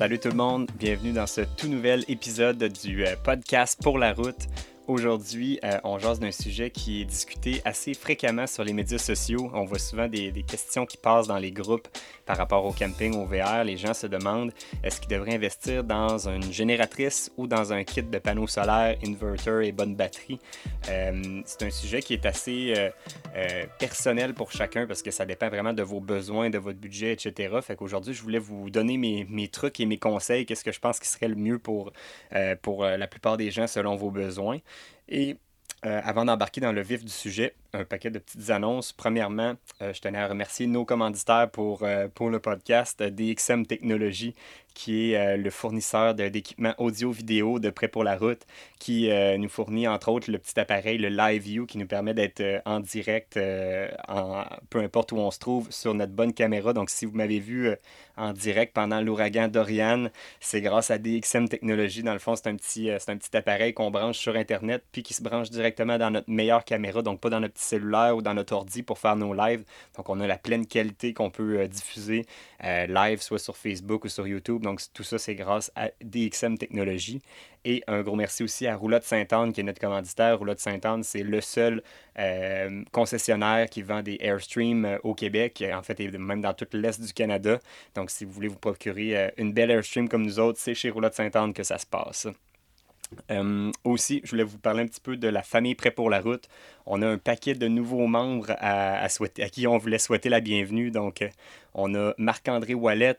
Salut tout le monde, bienvenue dans ce tout nouvel épisode du euh, podcast Pour la route. Aujourd'hui, euh, on jase d'un sujet qui est discuté assez fréquemment sur les médias sociaux. On voit souvent des, questions qui passent dans les groupes par rapport au camping, au VR. Les gens se demandent est-ce qu'ils devraient investir dans une génératrice ou dans un kit de panneaux solaires, inverter et bonne batterie? Euh, c'est un sujet qui est assez euh, personnel pour chacun parce que ça dépend vraiment de vos besoins, de votre budget, etc. Fait qu'aujourd'hui, je voulais vous donner mes, mes trucs et mes conseils, qu'est-ce que je pense qui serait le mieux pour, pour la plupart des gens selon vos besoins? Et euh, avant d'embarquer dans le vif du sujet, un paquet de petites annonces. Premièrement, euh, je tenais à remercier nos commanditaires pour, euh, pour le podcast DXM Technologies, qui est le fournisseur d'équipements audio-vidéo de Prêt pour la route, qui nous fournit entre autres le petit appareil, le Live View, qui nous permet d'être en direct, peu importe où on se trouve, sur notre bonne caméra. Donc, si vous m'avez vu en direct pendant l'ouragan Dorian. C'est grâce à DXM Technologies. Dans le fond, c'est un petit, euh, un petit appareil qu'on branche sur Internet puis qui se branche directement dans notre meilleure caméra, donc pas dans notre cellulaire ou dans notre ordi pour faire nos lives. Donc, on a la pleine qualité qu'on peut euh, diffuser euh, live, soit sur Facebook ou sur YouTube. Donc, tout ça, c'est grâce à DXM Technologies. Et un gros merci aussi à Roulotte Sainte-Anne, qui est notre commanditaire. Roulotte Sainte-Anne, c'est le seul euh, concessionnaire qui vend des Airstream au Québec, en fait, et même dans tout l'Est du Canada. Donc, si vous voulez vous procurer une belle Airstream comme nous autres, c'est chez Roulotte Sainte-Anne que ça se passe. Aussi, je voulais vous parler un petit peu de la famille Prêt pour la route. On a un paquet de nouveaux membres à, qui on voulait souhaiter la bienvenue. Donc, on a Marc-André Wallet,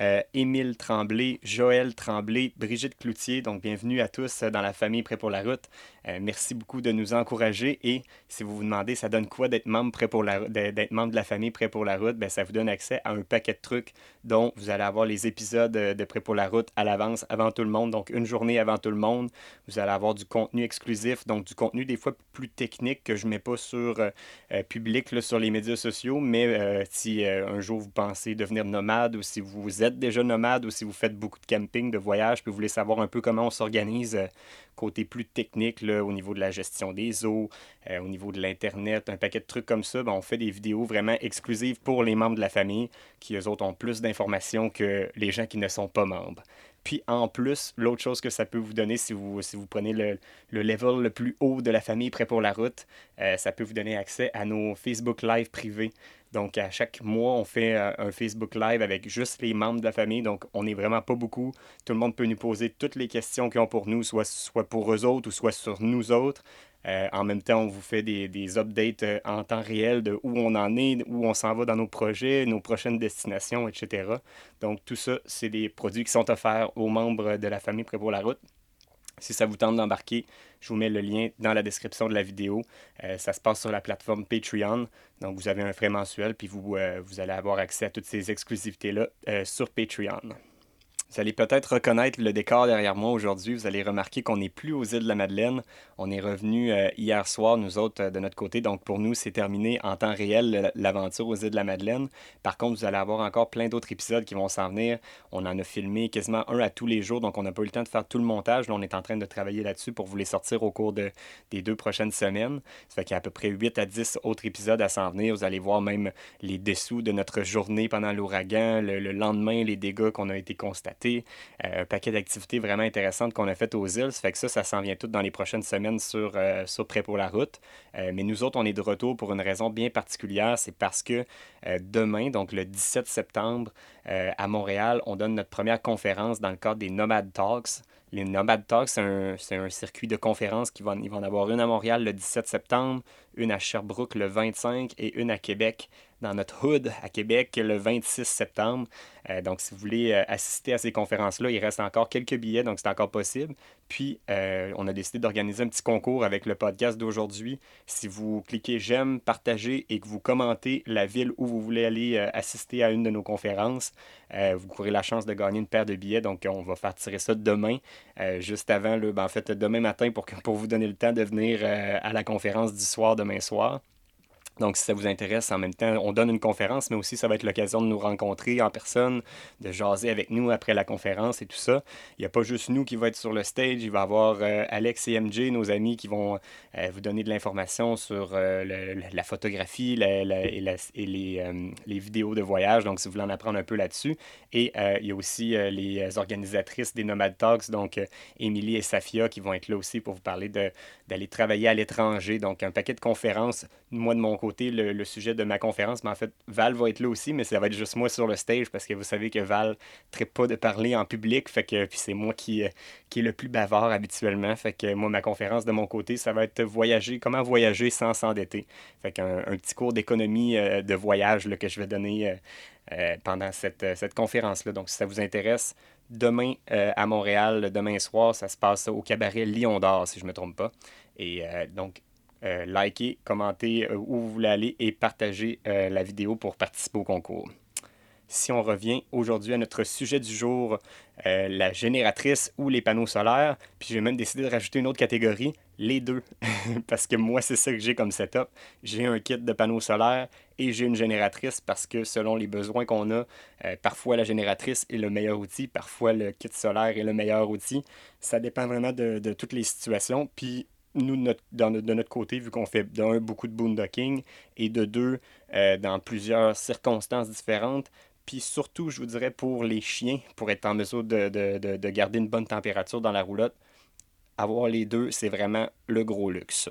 euh, Émile Tremblay, Joël Tremblay, Brigitte Cloutier. Donc, bienvenue à tous dans la famille Prêt pour la route. Euh, merci beaucoup de nous encourager. Et si vous vous demandez, ça donne quoi d'être membre, prêt pour la, d'être membre de la famille Prêt pour la route? Bien, ça vous donne accès à un paquet de trucs dont vous allez avoir les épisodes de Prêt pour la route à l'avance avant tout le monde. Donc, une journée avant tout le monde. Vous allez avoir du contenu exclusif, donc du contenu des fois plus technique que je ne mets pas sur euh, public sur les médias sociaux. Mais si un jour vous pensez devenir nomade ou si vous êtes déjà nomade ou si vous faites beaucoup de camping, de voyage, puis vous voulez savoir un peu comment on s'organise euh, côté plus technique là, au niveau de la gestion des eaux, euh, au niveau de l'Internet, un paquet de trucs comme ça, ben, on fait des vidéos vraiment exclusives pour les membres de la famille qui, eux autres, ont plus d'informations que les gens qui ne sont pas membres. Puis en plus, l'autre chose que ça peut vous donner si vous, prenez le, le level le plus haut de la famille prêt pour la route, euh, ça peut vous donner accès à nos Facebook Live privés. Donc, à chaque mois, on fait euh, un Facebook Live avec juste les membres de la famille. Donc, on n'est vraiment pas beaucoup. Tout le monde peut nous poser toutes les questions qu'ils ont pour nous, soit, soit pour eux autres ou soit sur nous autres. Euh, en même temps, on vous fait des, des updates euh, en temps réel de où on en est, où on s'en va dans nos projets, nos prochaines destinations, etc. Donc, tout ça, c'est des produits qui sont offerts aux membres de la famille Prêt pour la route. Si ça vous tente d'embarquer, je vous mets le lien dans la description de la vidéo. Euh, ça se passe sur la plateforme Patreon. Donc, vous avez un frais mensuel, puis vous, vous allez avoir accès à toutes ces exclusivités-là sur Patreon. Vous allez peut-être reconnaître le décor derrière moi aujourd'hui. Vous allez remarquer qu'on n'est plus aux îles de la Madeleine. On est revenu euh, hier soir, nous autres, euh, de notre côté. Donc, pour nous, c'est terminé en temps réel l'aventure aux îles de la Madeleine. Par contre, vous allez avoir encore plein d'autres épisodes qui vont s'en venir. On en a filmé quasiment un à tous les jours. Donc, on n'a pas eu le temps de faire tout le montage. Là, on est en train de travailler là-dessus pour vous les sortir au cours de, des deux prochaines semaines. Ça fait qu'il y a à peu près 8 à 10 autres épisodes à s'en venir. Vous allez voir même les dessous de notre journée pendant l'ouragan, le, le lendemain, les dégâts qu'on a été constatés euh, un paquet d'activités vraiment intéressantes qu'on a faites aux îles. Ça fait que ça, ça s'en vient tout dans les prochaines semaines sur, euh, sur Prêt pour la route. Euh, mais nous autres, on est de retour pour une raison bien particulière. C'est parce que demain, donc le 17 septembre, à Montréal, on donne notre première conférence dans le cadre des Nomad Talks. Les Nomad Talks, c'est un, un, circuit de conférences qui va, ils vont en avoir une à Montréal le 17 septembre, une à Sherbrooke le 25 et une à Québec dans notre hood à Québec le 26 septembre. Euh, donc, si vous voulez euh, assister à ces conférences-là, il reste encore quelques billets, donc c'est encore possible. Puis, euh, on a décidé d'organiser un petit concours avec le podcast d'aujourd'hui. Si vous cliquez j'aime, partagez et que vous commentez la ville où vous voulez aller assister à une de nos conférences, vous courez la chance de gagner une paire de billets. Donc, on va faire tirer ça demain, juste avant, le, ben, en fait, demain matin pour, pour vous donner le temps de venir à la conférence du soir, demain soir. Donc, si ça vous intéresse, en même temps, on donne une conférence, mais aussi ça va être l'occasion de nous rencontrer en personne, de jaser avec nous après la conférence et tout ça. Il n'y a pas juste nous qui va être sur le stage, il va y avoir euh, Alex et MJ, nos amis, qui vont euh, vous donner de l'information sur euh, la photographie et, les, les, vidéos de voyage. Donc, si vous voulez en apprendre un peu là-dessus. Et il y a aussi les organisatrices des Nomad Talks, donc Émilie et Safia, qui vont être là aussi pour vous parler d'aller travailler à l'étranger. Donc, un paquet de conférences. Moi, de mon côté, le, sujet de ma conférence, mais en fait, Val va être là aussi, mais ça va être juste moi sur le stage parce que vous savez que Val ne pas de parler en public, fait que puis c'est moi qui, euh, qui est le plus bavard habituellement. Fait que moi, ma conférence de mon côté, ça va être voyager, comment voyager sans s'endetter. Fait qu'un un petit cours d'économie euh, de voyage là, que je vais donner euh, pendant cette, cette conférence-là. Donc, si ça vous intéresse, demain à Montréal, demain soir, ça se passe au cabaret Lion d'Or, si je ne me trompe pas. Et donc, commentez euh, où vous voulez aller et partagez euh, la vidéo pour participer au concours. Si on revient aujourd'hui à notre sujet du jour, la génératrice ou les panneaux solaires, puis j'ai même décidé de rajouter une autre catégorie, les deux, parce que moi c'est ça que j'ai comme setup. J'ai un kit de panneaux solaires et j'ai une génératrice parce que selon les besoins qu'on a, parfois la génératrice est le meilleur outil, parfois le kit solaire est le meilleur outil. Ça dépend vraiment de, de toutes les situations. Puis nous, de notre côté, vu qu'on fait d'un, beaucoup de boondocking et de deux, euh, dans plusieurs circonstances différentes, puis surtout, je vous dirais, pour les chiens, pour être en mesure de, garder une bonne température dans la roulotte, avoir les deux, c'est vraiment le gros luxe.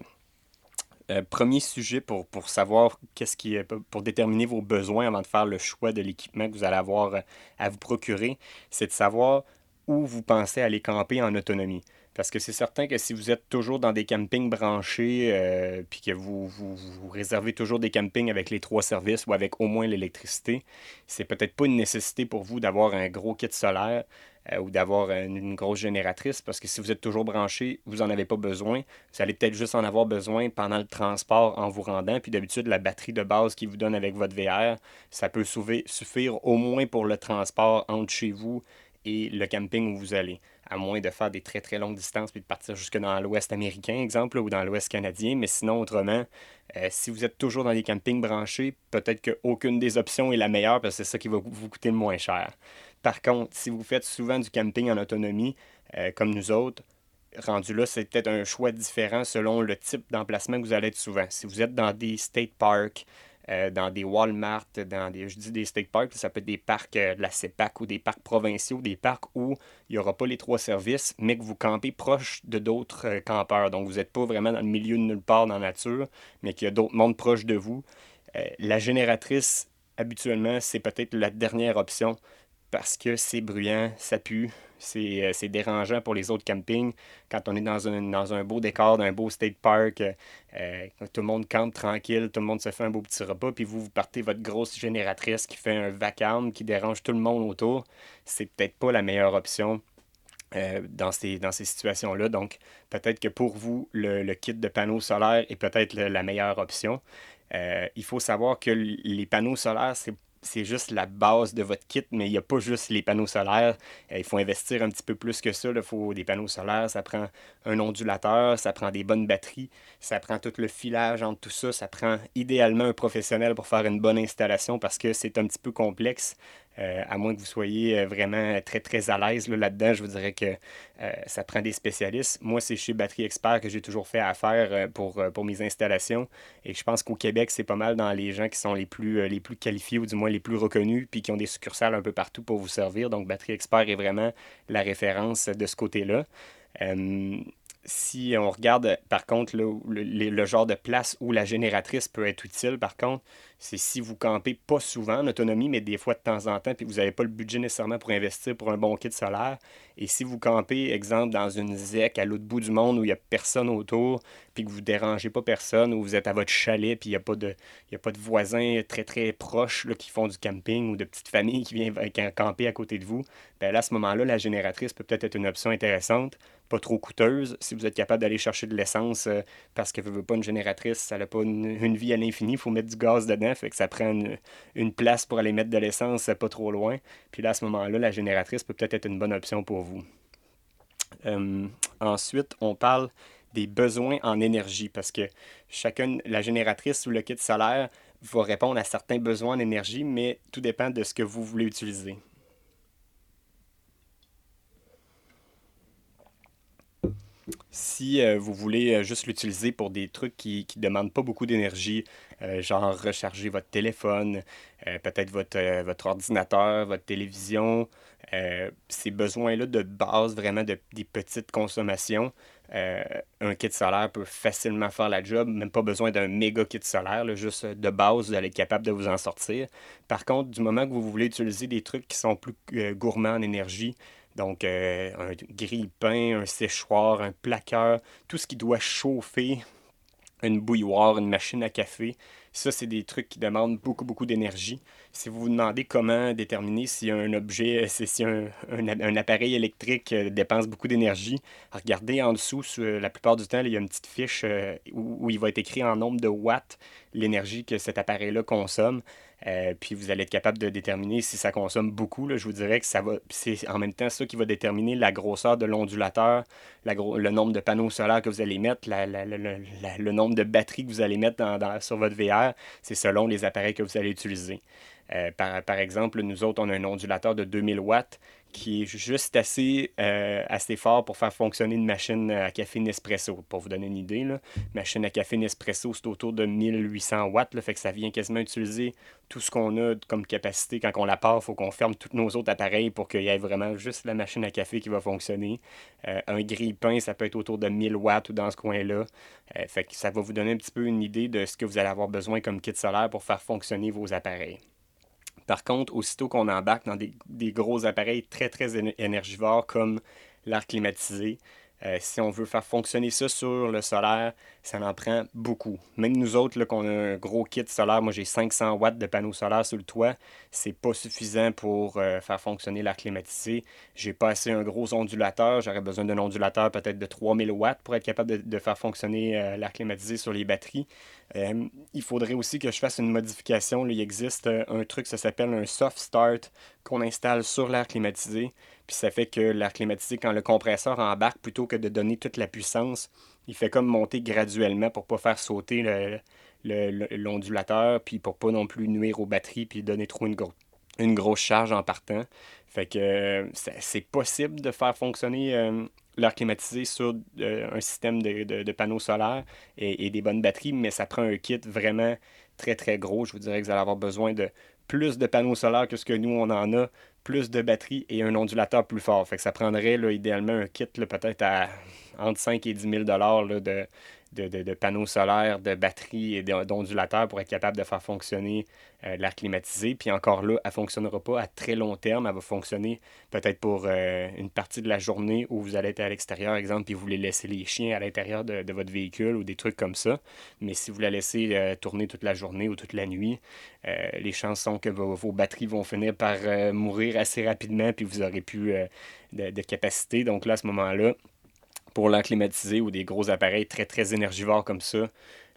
Euh, premier sujet pour, pour savoir qu'est-ce qui est, pour déterminer vos besoins avant de faire le choix de l'équipement que vous allez avoir euh, à vous procurer, c'est de savoir où vous pensez aller camper en autonomie. Parce que c'est certain que si vous êtes toujours dans des campings branchés, euh, puis que vous, vous, réservez toujours des campings avec les trois services ou avec au moins l'électricité, c'est peut-être pas une nécessité pour vous d'avoir un gros kit solaire euh, ou d'avoir une, grosse génératrice, parce que si vous êtes toujours branché, vous n'en avez pas besoin. Vous allez peut-être juste en avoir besoin pendant le transport en vous rendant. Puis d'habitude, la batterie de base qui vous donne avec votre VR, ça peut suffire au moins pour le transport entre chez vous et le camping où vous allez à moins de faire des très très longues distances puis de partir jusque dans l'Ouest américain, exemple, ou dans l'Ouest canadien. Mais sinon, autrement, euh, si vous êtes toujours dans des campings branchés, peut-être qu'aucune des options est la meilleure parce que c'est ça qui va vous coûter le moins cher. Par contre, si vous faites souvent du camping en autonomie, euh, comme nous autres, rendu là, c'est peut-être un choix différent selon le type d'emplacement que vous allez être souvent. Si vous êtes dans des state parks, euh, dans des Walmart, dans des, je dis des state parks, ça peut être des parcs euh, de la CEPAC ou des parcs provinciaux, des parcs où il n'y aura pas les trois services, mais que vous campez proche de d'autres euh, campeurs. Donc, vous n'êtes pas vraiment dans le milieu de nulle part dans la nature, mais qu'il y a d'autres mondes proches de vous. la génératrice, habituellement, c'est peut-être la dernière option parce que c'est bruyant, ça pue, euh, c'est dérangeant pour les autres campings. Quand on est dans un, dans un beau décor, d'un beau state park, euh, euh, tout le monde campe tranquille, tout le monde se fait un beau petit repas, puis vous, vous partez votre grosse génératrice qui fait un vacarme, qui dérange tout le monde autour. C'est peut-être pas la meilleure option. dans ces, dans ces situations-là. Donc, peut-être que pour vous, le, le, kit de panneaux solaires est peut-être la meilleure option. il faut savoir que les panneaux solaires, c'est c'est juste la base de votre kit, mais il n'y a pas juste les panneaux solaires. Euh, il faut investir un petit peu plus que ça. Il faut des panneaux solaires, ça prend un ondulateur, ça prend des bonnes batteries, ça prend tout le filage entre tout ça, ça prend idéalement un professionnel pour faire une bonne installation parce que c'est un petit peu complexe. Euh, à moins que vous soyez euh, vraiment très très à l'aise là-dedans, je vous dirais que euh, ça prend des spécialistes. Moi, c'est chez Batterie Expert que j'ai toujours fait affaire pour, pour mes installations. Et je pense qu'au Québec, c'est pas mal dans les gens qui sont les plus, les plus qualifiés ou du moins les plus reconnus, puis qui ont des succursales un peu partout pour vous servir. Donc, Batterie Expert est vraiment la référence de ce côté-là si on regarde par contre le, genre de place où la génératrice peut être utile, par contre, c'est si vous campez pas souvent en autonomie, mais des fois de temps en temps, puis vous n'avez pas le budget nécessairement pour investir pour un bon kit solaire. Et si vous campez, exemple, dans une ZEC à l'autre bout du monde où il n'y a personne autour, puis que vous ne dérangez pas personne, ou vous êtes à votre chalet, puis il n'y a, pas de, a pas de voisins très très proches qui font du camping ou de petites familles qui viennent camper à côté de vous, bien à ce moment-là, la génératrice peut peut-être être une option intéressante pas trop coûteuse. Si vous êtes capable d'aller chercher de l'essence euh, parce que vous ne pas une génératrice, ça n'a pas une, vie à l'infini, il faut mettre du gaz dedans, fait que ça prend une, place pour aller mettre de l'essence pas trop loin. Puis là, à ce moment-là, la génératrice peut peut-être être une bonne option pour vous. Euh, ensuite, on parle des besoins en énergie parce que chacune, la génératrice ou le kit solaire va répondre à certains besoins en énergie, mais tout dépend de ce que vous voulez utiliser. Si euh, vous voulez euh, juste l'utiliser pour des trucs qui ne demandent pas beaucoup d'énergie, euh, genre recharger votre téléphone, peut-être votre, votre ordinateur, votre télévision, ces besoins-là de base, vraiment de, des petites consommations, un kit solaire peut facilement faire la job, même pas besoin d'un méga kit solaire, juste de base, vous allez être capable de vous en sortir. Par contre, du moment que vous voulez utiliser des trucs qui sont plus gourmands en énergie, donc, euh, un grille-pain, un séchoir, un plaqueur, tout ce qui doit chauffer, une bouilloire, une machine à café. Ça, c'est des trucs qui demandent beaucoup, beaucoup d'énergie. Si vous vous demandez comment déterminer si un objet, si un, un, appareil électrique euh, dépense beaucoup d'énergie, regardez en dessous, la plupart du temps, il y a une petite fiche euh, où, où il va être écrit en nombre de watts l'énergie que cet appareil-là consomme. Euh, puis vous allez être capable de déterminer si ça consomme beaucoup. Là, je vous dirais que ça va. C'est en même temps ça qui va déterminer la grosseur de l'ondulateur, le nombre de panneaux solaires que vous allez mettre, le nombre de batteries que vous allez mettre sur votre VR. C'est selon les appareils que vous allez utiliser. Euh, par, par, exemple, nous autres, on a un ondulateur de 2000 watts qui est juste assez, euh, assez fort pour faire fonctionner une machine à café Nespresso. Pour vous donner une idée, là, machine à café Nespresso, c'est autour de 1800 watts, fait que ça vient quasiment utiliser tout ce qu'on a comme capacité. Quand on la part, il faut qu'on ferme tous nos autres appareils pour qu'il y ait vraiment juste la machine à café qui va fonctionner. Euh, un grille-pain, ça peut être autour de 1000 watts ou dans ce coin-là. Euh, fait que ça va vous donner un petit peu une idée de ce que vous allez avoir besoin comme kit solaire pour faire fonctionner vos appareils. Par contre, aussitôt qu'on embarque dans des, gros appareils très, très énergivores comme l'air climatisé, euh, si on veut faire fonctionner ça sur le solaire, ça en prend beaucoup. Même nous autres, là, qu'on a un gros kit solaire, moi j'ai 500 watts de panneaux solaires sur le toit, c'est pas suffisant pour euh, faire fonctionner l'air climatisé. J'ai pas assez un gros ondulateur, j'aurais besoin d'un ondulateur peut-être de 3000 watts pour être capable de, faire fonctionner euh, l'air climatisé sur les batteries. il faudrait aussi que je fasse une modification. il existe un truc, ça s'appelle un soft start qu'on installe sur l'air climatisé. Puis ça fait que l'air climatisé, quand le compresseur embarque, plutôt que de donner toute la puissance, il fait comme monter graduellement pour pas faire sauter l'ondulateur, puis pour pas non plus nuire aux batteries, puis donner trop une, une grosse charge en partant. Fait que euh, c'est possible de faire fonctionner euh, l'air climatisé sur euh, un système de, panneaux solaires et, des bonnes batteries, mais ça prend un kit vraiment très très gros. Je vous dirais que vous allez avoir besoin de plus de panneaux solaires que ce que nous on en a plus de batterie et un ondulateur plus fort. Fait que ça prendrait là, idéalement un kit peut-être à entre 5 et 10 000 de, de, panneaux solaires, de batteries et d'ondulateurs pour être capable de faire fonctionner euh, l'air climatisé. Puis encore là, elle ne fonctionnera pas à très long terme. Elle va fonctionner peut-être pour euh, une partie de la journée où vous allez être à l'extérieur, exemple, puis vous voulez laisser les chiens à l'intérieur de, votre véhicule ou des trucs comme ça. Mais si vous la laissez euh, tourner toute la journée ou toute la nuit, les chances sont que vos, batteries vont finir par mourir assez rapidement, puis vous aurez plus de, de capacité. Donc là, à ce moment-là, pour l'air climatisé ou des gros appareils très énergivores comme ça,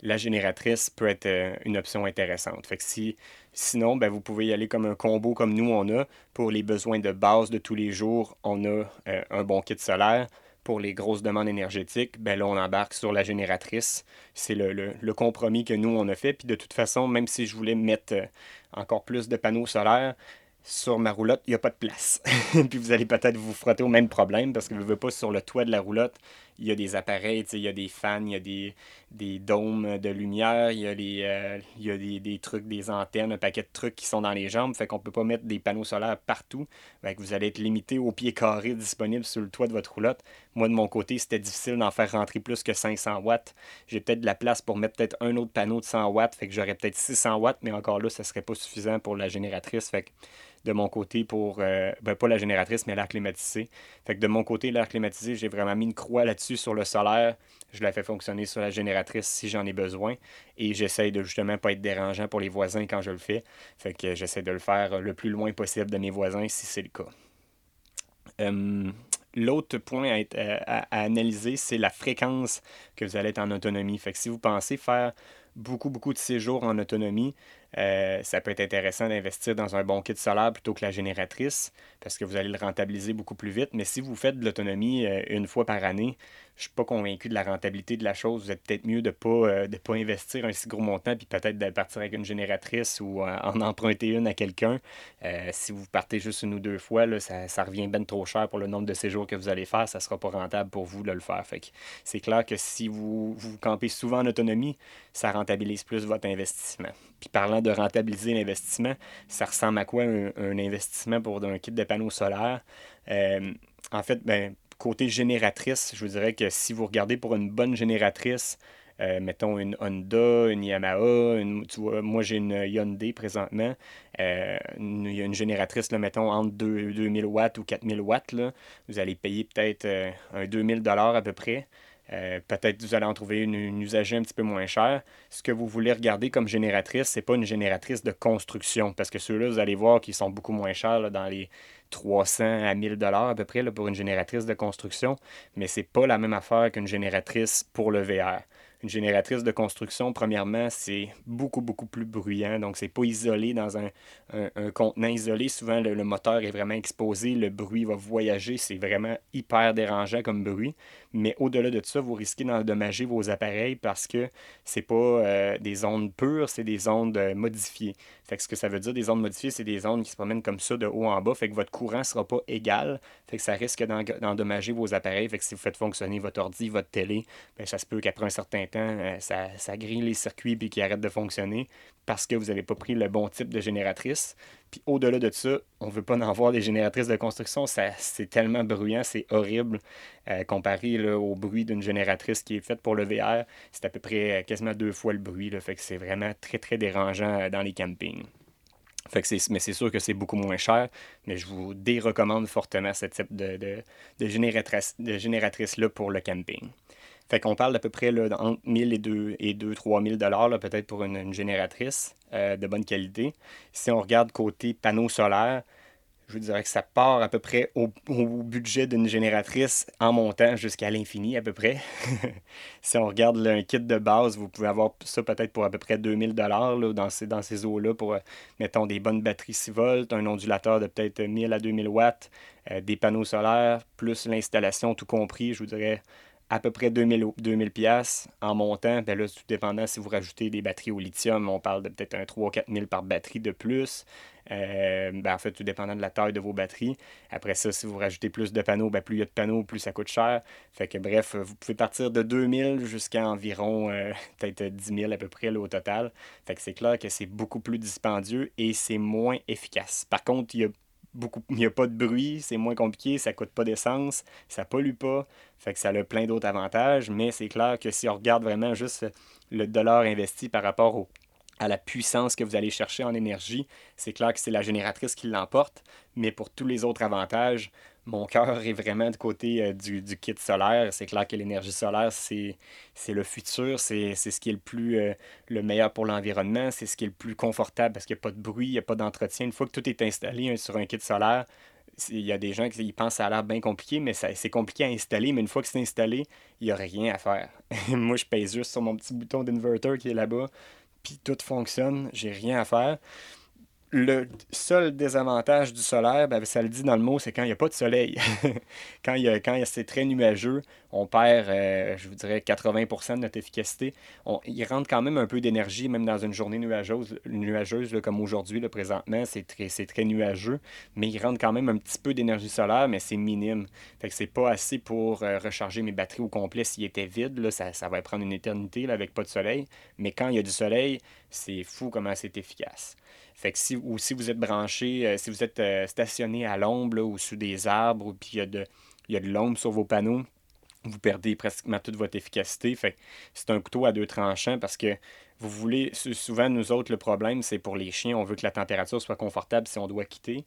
la génératrice peut être euh, une option intéressante. Fait si, sinon, ben, vous pouvez y aller comme un combo comme nous on a. Pour les besoins de base de tous les jours, on a euh, un bon kit solaire. Pour les grosses demandes énergétiques, ben là, on embarque sur la génératrice. C'est le, le, compromis que nous, on a fait. Puis de toute façon, même si je voulais mettre euh, encore plus de panneaux solaires, sur ma roulotte, il n'y a pas de place. puis vous allez peut-être vous frotter au même problème parce que vous ne pas sur le toit de la roulotte, il y a des appareils, il y a des fans, il y a des, des dômes de lumière, il y a, les, euh, il y a des, des, trucs, des antennes, un paquet de trucs qui sont dans les jambes, fait qu'on peut pas mettre des panneaux solaires partout. Fait que vous allez être limité au pied carré disponible sur le toit de votre roulotte. Moi, de mon côté, c'était difficile d'en faire rentrer plus que 500 watts. J'ai peut-être de la place pour mettre peut-être un autre panneau de 100 watts, fait que j'aurais peut-être 600 watts, mais encore là, ça serait pas suffisant pour la génératrice. Fait que de mon côté pour, euh, ben, pas la génératrice, mais l'air climatisé. Fait que de mon côté, l'air climatisé, j'ai vraiment mis une croix là-dessus sur le solaire. Je la fais fonctionner sur la génératrice si j'en ai besoin. Et j'essaye de justement pas être dérangeant pour les voisins quand je le fais. Fait que j'essaie de le faire le plus loin possible de mes voisins si c'est le cas. Hum, l'autre point à, à, analyser, c'est la fréquence que vous allez être en autonomie. Fait que si vous pensez faire beaucoup, beaucoup de séjours en autonomie, euh, ça peut être intéressant d'investir dans un bon kit solaire plutôt que la génératrice parce que vous allez le rentabiliser beaucoup plus vite. Mais si vous faites de l'autonomie euh, une fois par année, je ne suis pas convaincu de la rentabilité de la chose. Vous êtes peut-être mieux de ne pas, euh, pas investir un si gros montant puis peut-être de partir avec une génératrice ou en emprunter une à quelqu'un. si vous partez juste une ou deux fois, là, ça, revient bien trop cher pour le nombre de séjours que vous allez faire. Ça ne sera pas rentable pour vous de le faire. C'est clair que si vous, vous campez souvent en autonomie, ça rentabilise plus votre investissement. Puis parlant de rentabiliser l'investissement, ça ressemble à quoi un, investissement pour un kit de panneaux solaires? Euh, en fait, ben, côté génératrice, je vous dirais que si vous regardez pour une bonne génératrice, euh, mettons une Honda, une Yamaha, moi j'ai une Hyundai présentement, euh, une, une, génératrice, là, mettons, entre 2000 watts ou 4000 watts, là, vous allez payer peut-être un 2000 à peu près. Euh, peut-être vous allez en trouver une, une, usagée un petit peu moins chère. Ce que vous voulez regarder comme génératrice, ce n'est pas une génératrice de construction, parce que ceux-là, vous allez voir qu'ils sont beaucoup moins chers dans les 300 à 1000 dollars à peu près pour une génératrice de construction, mais ce n'est pas la même affaire qu'une génératrice pour le VR. Une génératrice de construction, premièrement, c'est beaucoup, beaucoup plus bruyant. Donc, c'est pas isolé dans un, contenant isolé. Souvent, le, moteur est vraiment exposé, le bruit va voyager. C'est vraiment hyper dérangeant comme bruit. Mais au-delà de ça, vous risquez d'endommager vos appareils parce que c'est pas euh, des ondes pures, c'est des ondes euh, modifiées. Fait que ce que ça veut dire, des ondes modifiées, c'est des ondes qui se promènent comme ça de haut en bas. Fait que votre courant sera pas égal. Fait que ça risque d'endommager vos appareils. Fait que si vous faites fonctionner votre ordi, votre télé, ben, ça se peut qu'après un certain euh, ça, ça grille les circuits puis qu'ils arrêtent de fonctionner parce que vous n'avez pas pris le bon type de génératrice. Puis au-delà de ça, on ne veut pas en voir des génératrices de construction. c'est tellement bruyant, c'est horrible. Euh, comparé au bruit d'une génératrice qui est faite pour le VR, c'est à peu près euh, quasiment deux fois le bruit. Là, fait que c'est vraiment très, très dérangeant dans les campings. Mais c'est sûr que c'est beaucoup moins cher, mais je vous dérecommande fortement ce type de, de, de génératrice-là pour le camping. Fait qu'on parle d'à peu près là, entre 1000 et 2 et 2 3000 dollars peut-être pour une, génératrice euh, de bonne qualité. Si on regarde côté panneaux solaires, je vous dirais que ça part à peu près au, budget d'une génératrice en montant jusqu'à l'infini à peu près. si on regarde un kit de base, vous pouvez avoir ça peut-être pour à peu près 2000 dollars dans ces, dans ces eaux-là pour, euh, mettons, des bonnes batteries 6 volts, un ondulateur de peut-être 1000 à 2000 watts, euh, des panneaux solaires, plus l'installation tout compris, je vous dirais à peu près 2000, 2000 pièces en montant. Ben là, tout dépendant si vous rajoutez des batteries au lithium, on parle de peut-être un 3 4 000 par batterie de plus. Euh, ben en fait, tout dépendant de la taille de vos batteries. Après ça, si vous rajoutez plus de panneaux, ben plus il y a de panneaux, plus ça coûte cher. Fait que bref, vous pouvez partir de 2000 jusqu'à environ euh, peut-être 10 000 à peu près au total. Fait que c'est clair que c'est beaucoup plus dispendieux et c'est moins efficace. Par contre, il y a il n'y a pas de bruit, c'est moins compliqué, ça coûte pas d'essence, ça pollue pas, fait que ça a plein d'autres avantages, mais c'est clair que si on regarde vraiment juste le dollar investi par rapport à la puissance que vous allez chercher en énergie, c'est clair que c'est la génératrice qui l'emporte, mais pour tous les autres avantages, mon cœur est vraiment du côté euh, du, kit solaire. C'est clair que l'énergie solaire, c'est, le futur, c'est, ce qui est le plus euh, le meilleur pour l'environnement, c'est ce qui est le plus confortable parce qu'il n'y a pas de bruit, il n'y a pas d'entretien. Une fois que tout est installé sur un kit solaire, il y a des gens qui pensent que ça a l'air bien compliqué, mais c'est compliqué à installer. Mais une fois que c'est installé, il n'y a rien à faire. Moi, je pèse juste sur mon petit bouton d'inverter qui est là-bas, puis tout fonctionne, j'ai rien à faire le seul désavantage du solaire, ben, ça le dit dans le mot, c'est quand il n'y a pas de soleil. quand quand c'est très nuageux, on perd, euh, je vous dirais, 80% de notre efficacité. On, il rentre quand même un peu d'énergie, même dans une journée nuageuse, comme aujourd'hui, présentement, c'est très, très nuageux, mais il rentre quand même un petit peu d'énergie solaire, mais c'est minime. Fait que c'est pas assez pour euh, recharger mes batteries au complet s'il était vide. Là, ça, ça va prendre une éternité avec pas de soleil. Mais quand il y a du soleil, c'est fou comment c'est efficace. Fait que si, ou si vous êtes branché, euh, si vous êtes euh, stationné à l'ombre ou sous des arbres, ou puis il y a de, l'ombre sur vos panneaux, vous perdez pratiquement toute votre efficacité. C'est un couteau à deux tranchants parce que vous voulez, souvent nous autres, le problème, c'est pour les chiens, on veut que la température soit confortable si on doit quitter.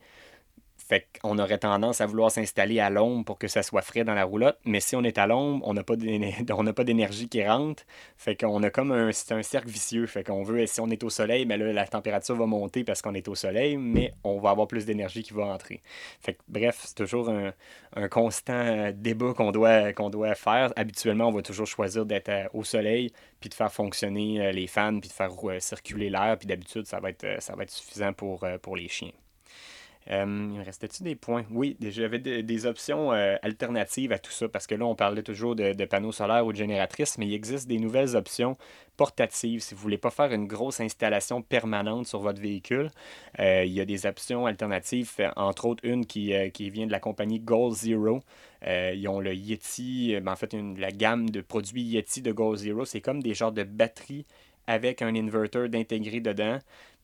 Fait qu'on aurait tendance à vouloir s'installer à l'ombre pour que ça soit frais dans la roulotte. Mais si on est à l'ombre, on n'a pas d'énergie qui rentre. Fait qu'on a comme un, c'est un cercle vicieux. Fait veut, si on est au soleil, ben la température va monter parce qu'on est au soleil, mais on va avoir plus d'énergie qui va entrer. Bref, c'est toujours un, constant débat qu'on doit, faire. Habituellement, on va toujours choisir d'être euh, au soleil, puis de faire fonctionner euh, les fans, puis de faire euh, circuler l'air. D'habitude, ça va être, suffisant pour les chiens. Euh, il me restait-tu des points? Oui, j'avais des, options euh, alternatives à tout ça, parce que là, on parlait toujours de, panneaux solaires ou de génératrices, mais il existe des nouvelles options portatives. Si vous ne voulez pas faire une grosse installation permanente sur votre véhicule, euh, il y a des options alternatives, entre autres une qui, vient de la compagnie Goal Zero. ils ont le Yeti, ben, en fait, la gamme de produits Yeti de Goal Zero, c'est comme des genres de batteries avec un inverter d'intégrer dedans.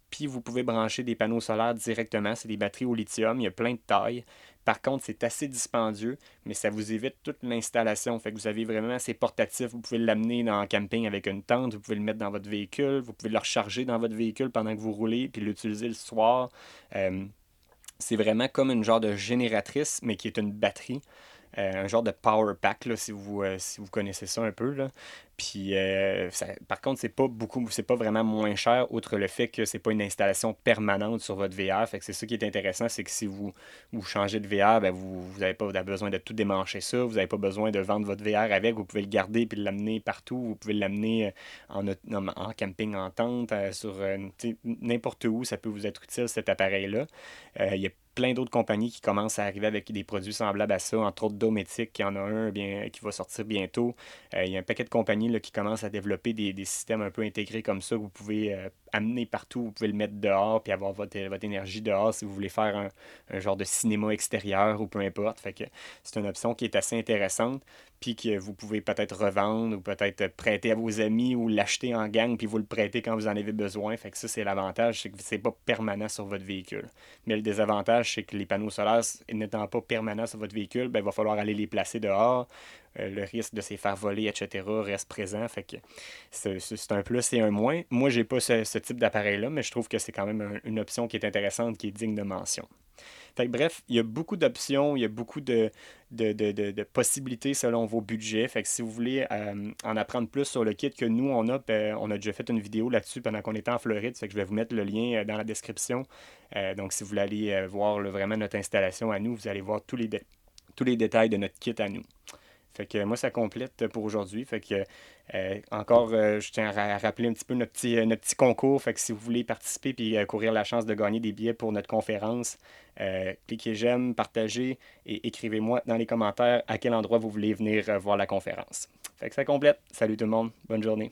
Puis vous pouvez brancher des panneaux solaires directement. C'est des batteries au lithium. Il y a plein de tailles. Par contre, c'est assez dispendieux, mais ça vous évite toute l'installation. Fait que vous avez vraiment, c'est portatif. Vous pouvez l'amener en camping avec une tente, vous pouvez le mettre dans votre véhicule, vous pouvez le recharger dans votre véhicule pendant que vous roulez, puis l'utiliser le soir. Euh, c'est vraiment comme une genre de génératrice, mais qui est une batterie. Euh, un genre de power pack, là, si, vous, euh, si vous connaissez ça un peu. Là. Puis, euh, par contre, c'est pas beaucoup, c'est pas vraiment moins cher, outre le fait que c'est pas une installation permanente sur votre VR. Fait que c'est ça qui est intéressant, c'est que si vous, vous changez de VR, ben vous n'avez pas besoin de tout démancher ça. Vous n'avez pas besoin de vendre votre VR avec. Vous pouvez le garder puis l'amener partout. Vous pouvez l'amener en, camping en tente, sur n'importe où. Ça peut vous être utile, cet appareil-là. Il a plein d'autres compagnies qui commencent à arriver avec des produits semblables à ça, entre autres Dometic, qui en a un bien, qui va sortir bientôt. Euh, il y a un paquet de compagnies qui commencent à développer des, systèmes un peu intégrés comme ça, que vous pouvez euh, amener partout, vous pouvez le mettre dehors, puis avoir votre, votre énergie dehors si vous voulez faire un, un genre de cinéma extérieur ou peu importe. Que c'est une option qui est assez intéressante puis que vous pouvez peut-être revendre ou peut-être prêter à vos amis ou l'acheter en gang, puis vous le prêter quand vous en avez besoin. Fait que ça, c'est l'avantage, c'est que c'est pas permanent sur votre véhicule. Mais le désavantage, c'est que les panneaux solaires, n'étant pas permanents sur votre véhicule, ben, il va falloir aller les placer dehors. Euh, le risque de se faire voler, etc., reste présent. Fait que c'est un plus et un moins. Moi, j'ai pas ce, type d'appareil-là, mais je trouve que c'est quand même une option qui est intéressante, qui est digne de mention. Fait bref, il y a beaucoup d'options, il y a beaucoup de, de, possibilités selon vos budgets. Fait que si vous voulez euh, en apprendre plus sur le kit que nous, on a, ben, on a déjà fait une vidéo là-dessus pendant qu'on était en Floride. Fait que je vais vous mettre le lien euh, dans la description. donc, si vous voulez aller voir vraiment notre installation à nous, vous allez voir tous les, tous les détails de notre kit à nous. Fait que moi, ça complète pour aujourd'hui. Fait que euh, encore, euh, je tiens à rappeler un petit peu notre petit, euh, notre petit concours. Fait que si vous voulez participer et courir la chance de gagner des billets pour notre conférence, cliquez j'aime, partagez et écrivez-moi dans les commentaires à quel endroit vous voulez venir voir la conférence. Fait que ça complète. Salut tout le monde. Bonne journée.